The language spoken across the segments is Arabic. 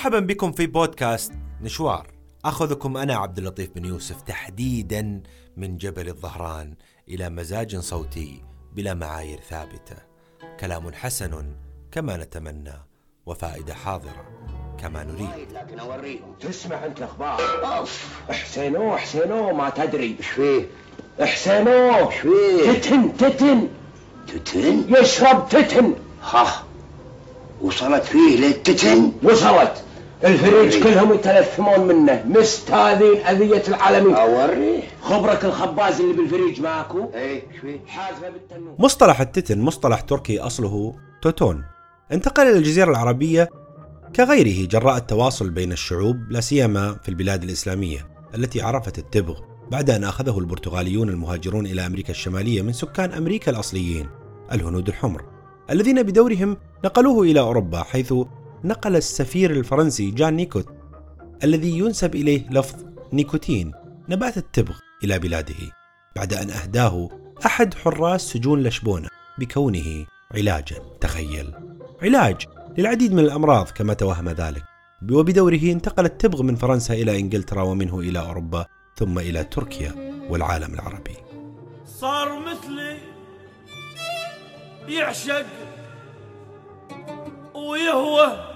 مرحبا بكم في بودكاست نشوار. أخذكم أنا عبد اللطيف بن يوسف تحديدا من جبل الظهران إلى مزاج صوتي بلا معايير ثابتة. كلام حسن كما نتمنى وفائدة حاضرة كما نريد. لكن اوريهم تسمع أنت الأخبار. أوف. حسينو حسينو ما تدري. إيش فيه؟ حسينو إيش فيه؟ تتن تتن. تتن؟ يشرب تتن. ها. وصلت فيك للتتن؟ وصلت. الفريج كلهم يتلثمون منه. مستاذين أذية العالمين. أوريه. خبرك الخباز اللي بالفريج ماكو. إيه إيش فيه؟ حازمة بالتنور. مصطلح التتن مصطلح تركي أصله توتون. انتقل إلى الجزيرة العربية كغيره جراء التواصل بين الشعوب لا سيما في البلاد الإسلامية التي عرفت التبغ بعد أن أخذه البرتغاليون المهاجرون إلى أمريكا الشمالية من سكان أمريكا الأصليين الهنود الحمر الذين بدورهم نقلوه إلى أوروبا حيث نقل السفير الفرنسي جان نيكوت الذي ينسب إليه لفظ نيكوتين نبات التبغ إلى بلاده بعد أن أهداه أحد حراس سجون لشبونة بكونه علاجا تخيل. علاج للعديد من الأمراض كما توهم ذلك. وبدوره انتقل التبغ من فرنسا إلى إنجلترا ومنه إلى أوروبا ثم إلى تركيا والعالم العربي. صار مثلي يعشق ويهوى.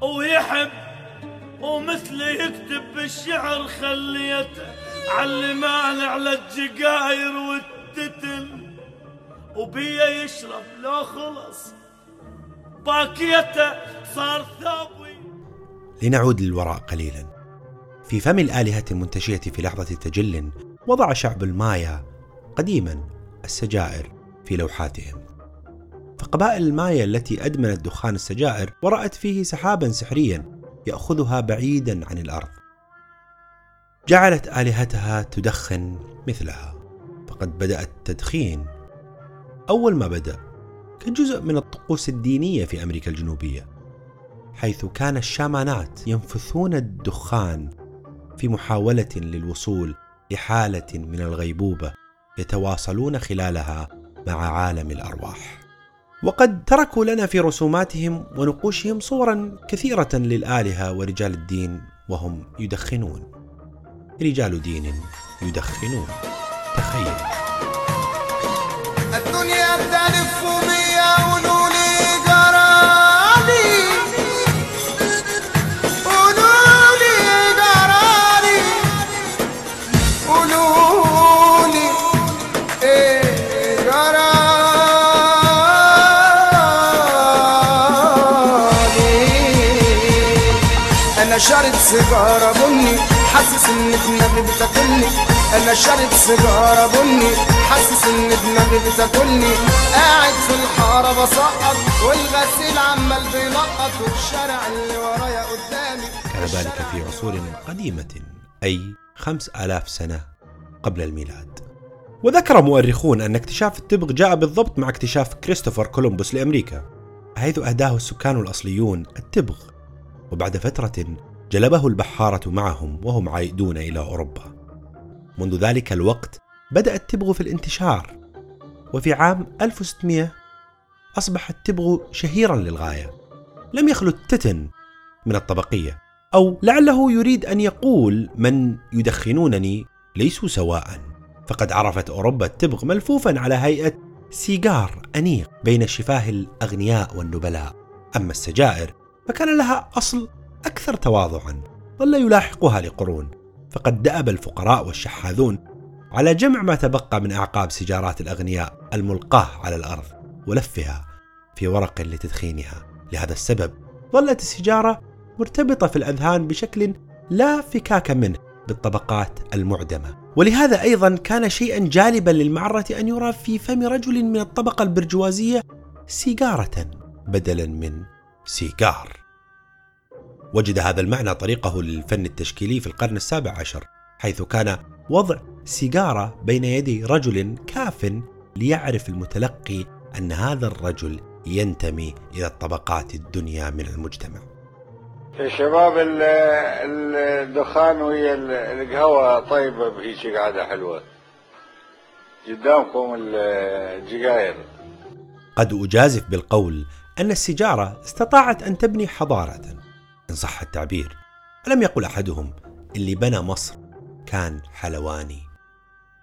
ويحب ومثلي يكتب بالشعر خليته علمان على الجقاير والتتل. وبيا يشرب لو خلص باكيته صار ثابوي لنعود للوراء قليلا. في فم الآلهة المنتشية في لحظة تجل وضع شعب المايا قديما السجائر في لوحاتهم. فقبائل المايا التي أدمنت دخان السجائر ورأت فيه سحابا سحريا يأخذها بعيدا عن الأرض. جعلت آلهتها تدخن مثلها. فقد بدأ التدخين. أول ما بدأ كجزء من الطقوس الدينية في أمريكا الجنوبية حيث كان الشامانات ينفثون الدخان في محاولة للوصول لحالة من الغيبوبة يتواصلون خلالها مع عالم الأرواح. وقد تركوا لنا في رسوماتهم ونقوشهم صورا كثيرة للآلهة ورجال الدين وهم يدخنون. رجال دين يدخنون. تخيل. الدنيا بتلف بيا أنا شارب سيجارة بني. حاسس ان دماغي بتاكلني. أنا شارب سيجارة بني. حاسس ان دماغي بتاكلني. قاعد في الحارة بسقط والغسيل عمال بينقط والشارع اللي ورايا قدامي. كان ذلك في عصور قديمة أي خمس آلاف سنة قبل الميلاد. وذكر مؤرخون أن اكتشاف التبغ جاء بالضبط مع اكتشاف كريستوفر كولومبوس لأمريكا حيث أهداه السكان الأصليون التبغ وبعد فترة جلبه البحارة معهم وهم عائدون إلى أوروبا. منذ ذلك الوقت بدأ التبغ في الانتشار وفي عام 1600 أصبح التبغ شهيرا للغاية. لم يخلو التتن من الطبقية أو لعله يريد أن يقول من يدخنونني ليسوا سواء. فقد عرفت أوروبا التبغ ملفوفا على هيئة سيجار أنيق بين شفاه الأغنياء والنبلاء. أما السجائر فكان لها أصل أكثر تواضعا ظل يلاحقها لقرون فقد دأب الفقراء والشحاذون على جمع ما تبقى من أعقاب سيجارات الأغنياء الملقاة على الأرض ولفها في ورق لتدخينها. لهذا السبب ظلت السيجارة مرتبطة في الأذهان بشكل لا فكاك منه بالطبقات المعدمة. ولهذا أيضا كان شيئا جالبا للمعرة أن يرى في فم رجل من الطبقة البرجوازية سيجارة بدلا من سيجار. وجد هذا المعنى طريقه للفن التشكيلي في القرن السابع عشر حيث كان وضع سيجارة بين يدي رجل كاف ليعرف المتلقي أن هذا الرجل ينتمي إلى الطبقات الدنيا من المجتمع. يا شباب ال- ال- الدخان وهي ال- القهوة طيبة بهيك قعدة حلوة. قدامكم ال- الجقاير. قد أجازف بالقول أن السيجارة استطاعت أن تبني حضارة. إن صح التعبير. ألم يقل أحدهم اللي بنى مصر كان حلواني؟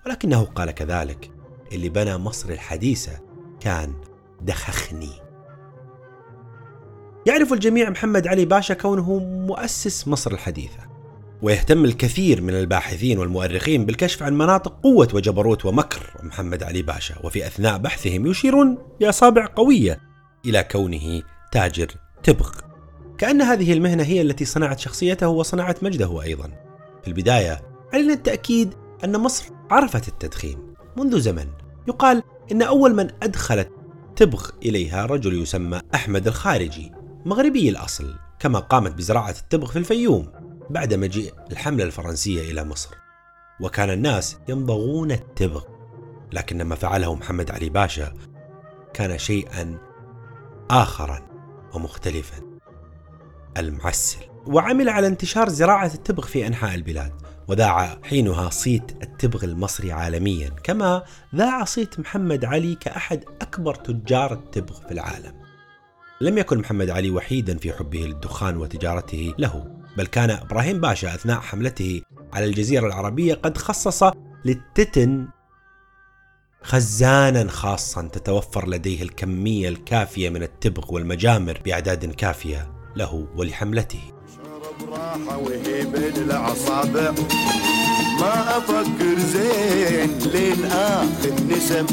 ولكنه قال كذلك اللي بنى مصر الحديثة كان دخخني. يعرف الجميع محمد علي باشا كونه مؤسس مصر الحديثة ويهتم الكثير من الباحثين والمؤرخين بالكشف عن مناطق قوة وجبروت ومكر محمد علي باشا وفي أثناء بحثهم يشيرون بأصابع قوية إلى كونه تاجر تبغ. كأن هذه المهنة هي التي صنعت شخصيته وصنعت مجده أيضا. في البداية علينا التأكيد أن مصر عرفت التدخين. منذ زمن يقال إن أول من أدخلت تبغ إليها رجل يسمى أحمد الخارجي مغربي الأصل كما قامت بزراعة التبغ في الفيوم بعد مجيء الحملة الفرنسية إلى مصر. وكان الناس يمضغون التبغ لكن ما فعله محمد علي باشا كان شيئا آخرا ومختلفا. المعسل. وعمل على انتشار زراعة التبغ في أنحاء البلاد وذاع حينها صيت التبغ المصري عالميا كما ذاع صيت محمد علي كأحد أكبر تجار التبغ في العالم. لم يكن محمد علي وحيدا في حبه للدخان وتجارته له بل كان إبراهيم باشا أثناء حملته على الجزيرة العربية قد خصص للتتن خزانا خاصا تتوفر لديه الكمية الكافية من التبغ والمجامر بأعداد كافية. له ولحملته. شرب راحة وهي بين الأصابع ما أفكر زين لين آخذ نسم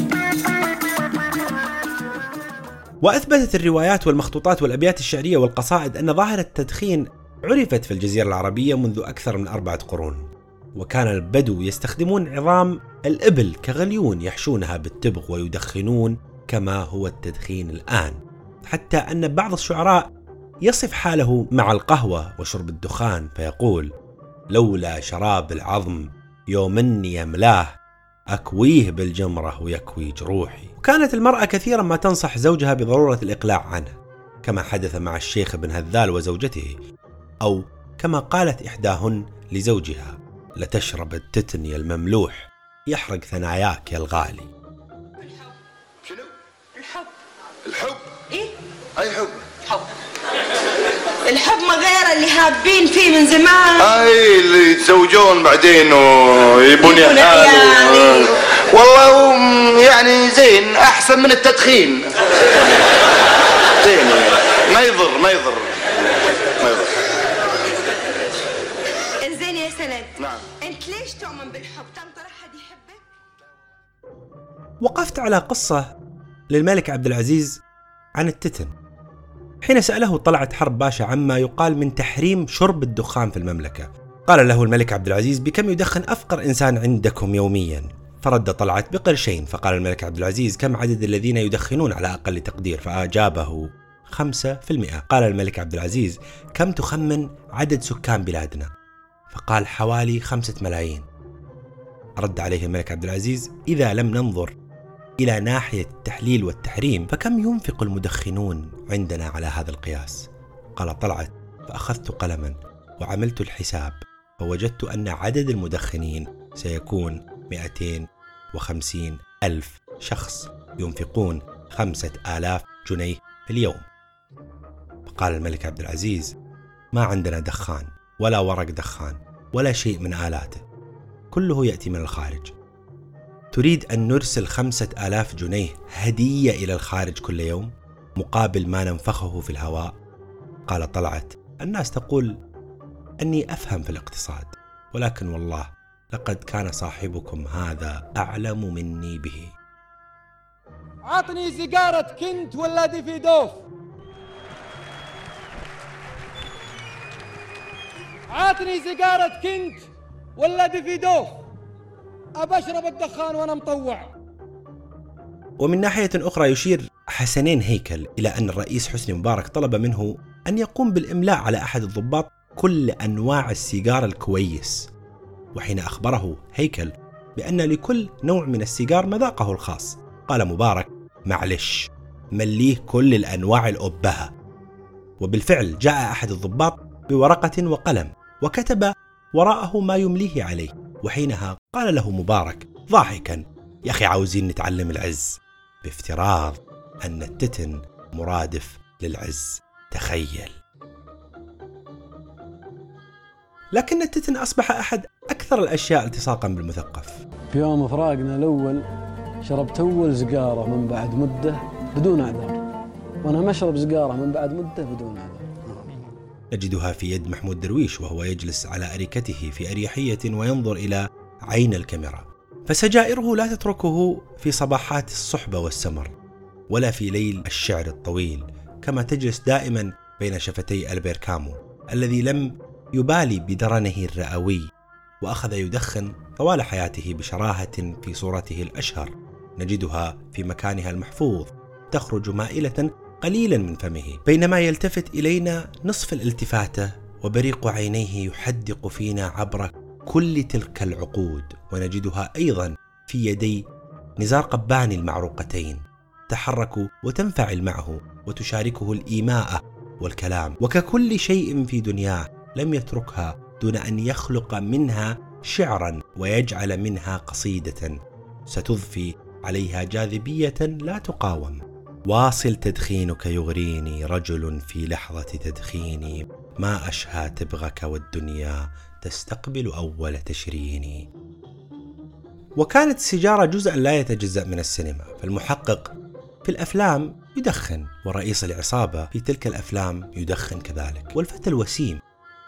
وأثبتت الروايات والمخطوطات والأبيات الشعرية والقصائد أن ظاهرة التدخين عرفت في الجزيرة العربية منذ أكثر من أربعة قرون. وكان البدو يستخدمون عظام الإبل كغليون يحشونها بالتبغ ويدخنون كما هو التدخين الآن. حتى أن بعض الشعراء يصف حاله مع القهوة وشرب الدخان فيقول لولا شراب العظم يومني يملاه أكويه بالجمرة ويكوي جروحي. وكانت المرأة كثيرا ما تنصح زوجها بضرورة الإقلاع عنه كما حدث مع الشيخ بن هذال وزوجته أو كما قالت إحداهن لزوجها لتشرب التتن المملوح يحرق ثناياك يا الغالي. شنو؟ الحب. الحب. إيه؟ أي حب؟ حب. الحب ما غير اللي هابين فيه من زمان. أي اللي يتزوجون بعدين ويبون يبون يحالوا عيال. والله هم يعني زين أحسن من التدخين. زين ما يضر ما يضر. ما يضر. انزين يا سند. نعم. أنت ليش تؤمن بالحب؟ تنطر أحد يحبك؟ وقفت على قصة للملك عبد العزيز عن التتن. حين سأله طلعت حرب باشا عما يقال من تحريم شرب الدخان في المملكة. قال له الملك عبد العزيز بكم يدخن أفقر إنسان عندكم يوميا؟ فرد طلعت بقرشين فقال الملك عبد العزيز كم عدد الذين يدخنون على أقل تقدير؟ فأجابه خمسة في المئة. قال الملك عبد العزيز كم تخمن عدد سكان بلادنا؟ فقال حوالي خمسة ملايين. رد عليه الملك عبد العزيز إذا لم ننظر إلى ناحية التحليل والتحريم فكم ينفق المدخنون عندنا على هذا القياس؟ قال طلعت فأخذت قلما وعملت الحساب فوجدت أن عدد المدخنين سيكون 250 ألف شخص ينفقون خمسة آلاف جنيه في اليوم. فقال الملك عبد العزيز ما عندنا دخان ولا ورق دخان ولا شيء من آلاته. كله يأتي من الخارج. تريد أن نرسل خمسة آلاف جنيه هدية إلى الخارج كل يوم مقابل ما ننفخه في الهواء؟ قال طلعت. الناس تقول أني أفهم في الاقتصاد ولكن والله لقد كان صاحبكم هذا أعلم مني به. عطني سيجارة كنت ولا ديفيدوف عطني سيجارة كنت ولا ديفيدوف أبشرب الدخان وأنا مطوع. ومن ناحية أخرى يشير حسنين هيكل إلى أن الرئيس حسني مبارك طلب منه أن يقوم بالإملاء على أحد الضباط كل أنواع السيجار الكويس. وحين أخبره هيكل بأن لكل نوع من السيجار مذاقه الخاص قال مبارك معلش مليه كل الأنواع الأبهة. وبالفعل جاء أحد الضباط بورقة وقلم وكتب وراءه ما يمليه عليه. وحينها قال له مبارك ضاحكا يا أخي عاوزين نتعلم العز. بافتراض أن التتن مرادف للعز. تخيل. لكن التتن أصبح أحد أكثر الأشياء التصاقا بالمثقف. في يوم فراقنا الأول شربت أول سيجارة من بعد مدة بدون أعذار وأنا ما أشرب سيجارة من بعد مدة بدون أعذار نجدها في يد محمود درويش وهو يجلس على أريكته في أريحية وينظر إلى عين الكاميرا. فسجائره لا تتركه في صباحات الصحبة والسمر ولا في ليل الشعر الطويل كما تجلس دائما بين شفتي ألبير كامو الذي لم يبالي بدرنه الرئوي وأخذ يدخن طوال حياته بشراهة في صورته الأشهر. نجدها في مكانها المحفوظ تخرج مائلة قليلا من فمه. بينما يلتفت إلينا نصف الالتفاتة وبريق عينيه يحدق فينا عبر كل تلك العقود ونجدها أيضا في يدي نزار قباني المعروقتين. تحرك وتنفعل معه وتشاركه الإيماء والكلام. وككل شيء في دنياه لم يتركها دون أن يخلق منها شعرا ويجعل منها قصيدة. ستضفي عليها جاذبية لا تقاوم. واصل تدخينك يغريني رجل في لحظة تدخيني. ما أشهى تبغك والدنيا تستقبل أول تشريني. وكانت السيجارة جزءا لا يتجزأ من السينما فالمحقق في الأفلام يدخن ورئيس العصابة في تلك الأفلام يدخن كذلك. والفتى الوسيم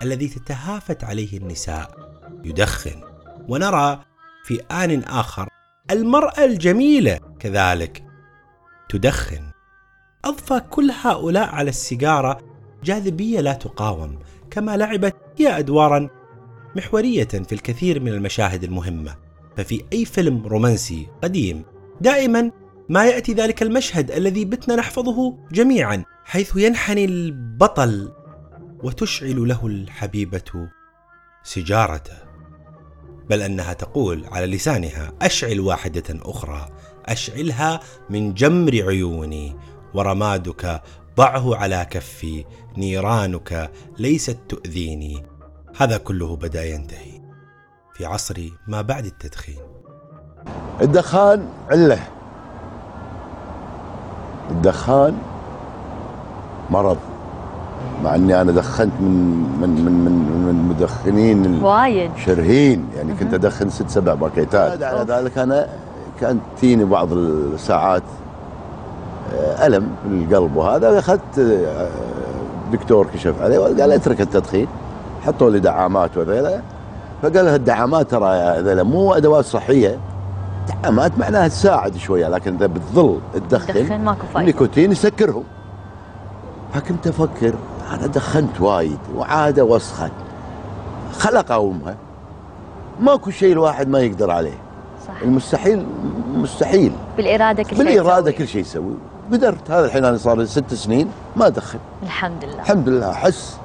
الذي تتهافت عليه النساء يدخن. ونرى في آن آخر المرأة الجميلة كذلك تدخن. أضفى كل هؤلاء على السيجارة جاذبية لا تقاوم كما لعبت هي أدوارا محورية في الكثير من المشاهد المهمة. ففي أي فيلم رومانسي قديم دائما ما يأتي ذلك المشهد الذي بتنا نحفظه جميعا حيث ينحني البطل وتشعل له الحبيبة سجارته. بل أنها تقول على لسانها أشعل واحدة أخرى. أشعلها من جمر عيوني. ورمادك ضعه على كفي نيرانك ليست تؤذيني. هذا كله بدا ينتهي في عصر ما بعد التدخين. الدخان علة. الدخان مرض. مع إني أنا دخنت من من من من, من المدخنين وايد. شرهين. يعني كنت أدخن ست سبع باكيتات. على ذلك أنا كانت تجيني بعض الساعات آه، ألم في القلب وهذا أخذت آه، دكتور كشف علي وقال اترك التدخين. حطوا لي دعامات وذيلا. فقال الدعامات ترى هذيلا مو أدوات صحية. دعامات معناها تساعد شوية لكن إذا بتظل تدخن دخن ماكو فايدة. النيكوتين يسكرهم. فكنت أفكر أنا دخنت وايد وعادة وسخة. خلق امها ماكو شيء الواحد ما يقدر عليه. المستحيل مستحيل. بالإرادة كل شيء بالإرادة. كل شيء يسوي قدرت. هذا الحين أنا صار لي ست سنين ما ادخن الحمد لله. الحمد لله. أحس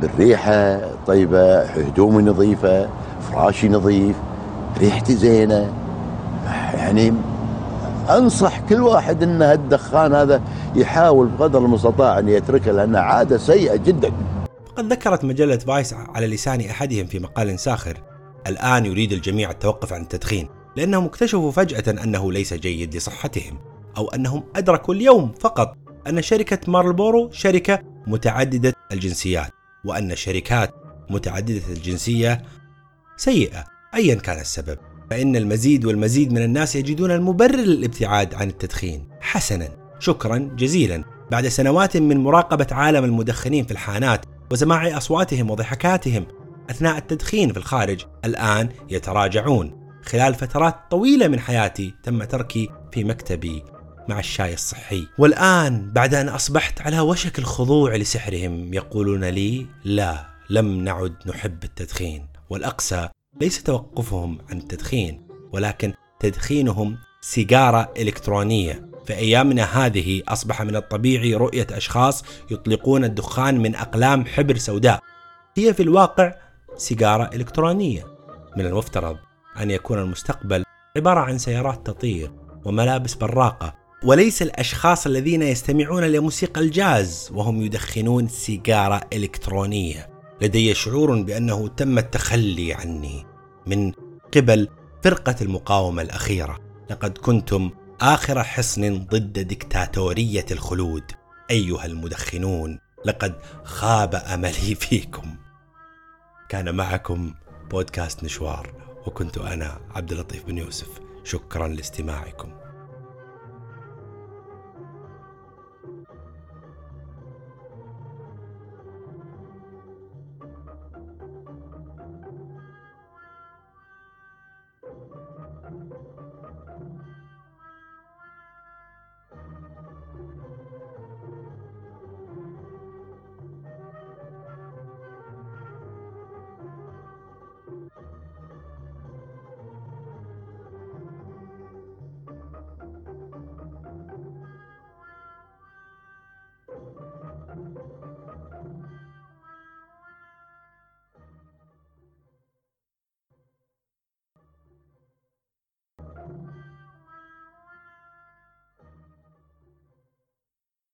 بالريحة طيبة هدومي نظيفة فراشي نظيف ريحتي زينة. يعني أنصح كل واحد إن الدخان هذا يحاول بقدر المستطاع أن يتركه لانها عادة سيئة جدا. قد ذكرت مجلة فايس على لسان أحدهم في مقال ساخر. الآن يريد الجميع التوقف عن التدخين. لأنهم اكتشفوا فجأة أنه ليس جيد لصحتهم أو أنهم أدركوا اليوم فقط أن شركة مارلبورو شركة متعددة الجنسيات وأن الشركات متعددة الجنسية سيئة أيا كان السبب. فإن المزيد والمزيد من الناس يجدون المبرر للابتعاد عن التدخين. حسنا. شكرا جزيلا. بعد سنوات من مراقبة عالم المدخنين في الحانات وسماع أصواتهم وضحكاتهم أثناء التدخين في الخارج الآن يتراجعون. خلال فترات طويلة من حياتي تم تركي في مكتبي مع الشاي الصحي. والآن بعد أن أصبحت على وشك الخضوع لسحرهم يقولون لي لا لم نعد نحب التدخين. والأقسى ليس توقفهم عن التدخين ولكن تدخينهم سيجارة إلكترونية. في أيامنا هذه أصبح من الطبيعي رؤية أشخاص يطلقون الدخان من أقلام حبر سوداء. هي في الواقع سيجارة إلكترونية. من المفترض أن يكون المستقبل عبارة عن سيارات تطير وملابس براقة وليس الأشخاص الذين يستمعون لموسيقى الجاز وهم يدخنون سيجارة إلكترونية. لدي شعور بأنه تم التخلي عني من قبل فرقة المقاومة الأخيرة. لقد كنتم آخر حصن ضد دكتاتورية الخلود. أيها المدخنون لقد خاب أملي فيكم. كان معكم بودكاست نشوار. وكنت أنا عبد اللطيف بن يوسف. شكرا لاستماعكم.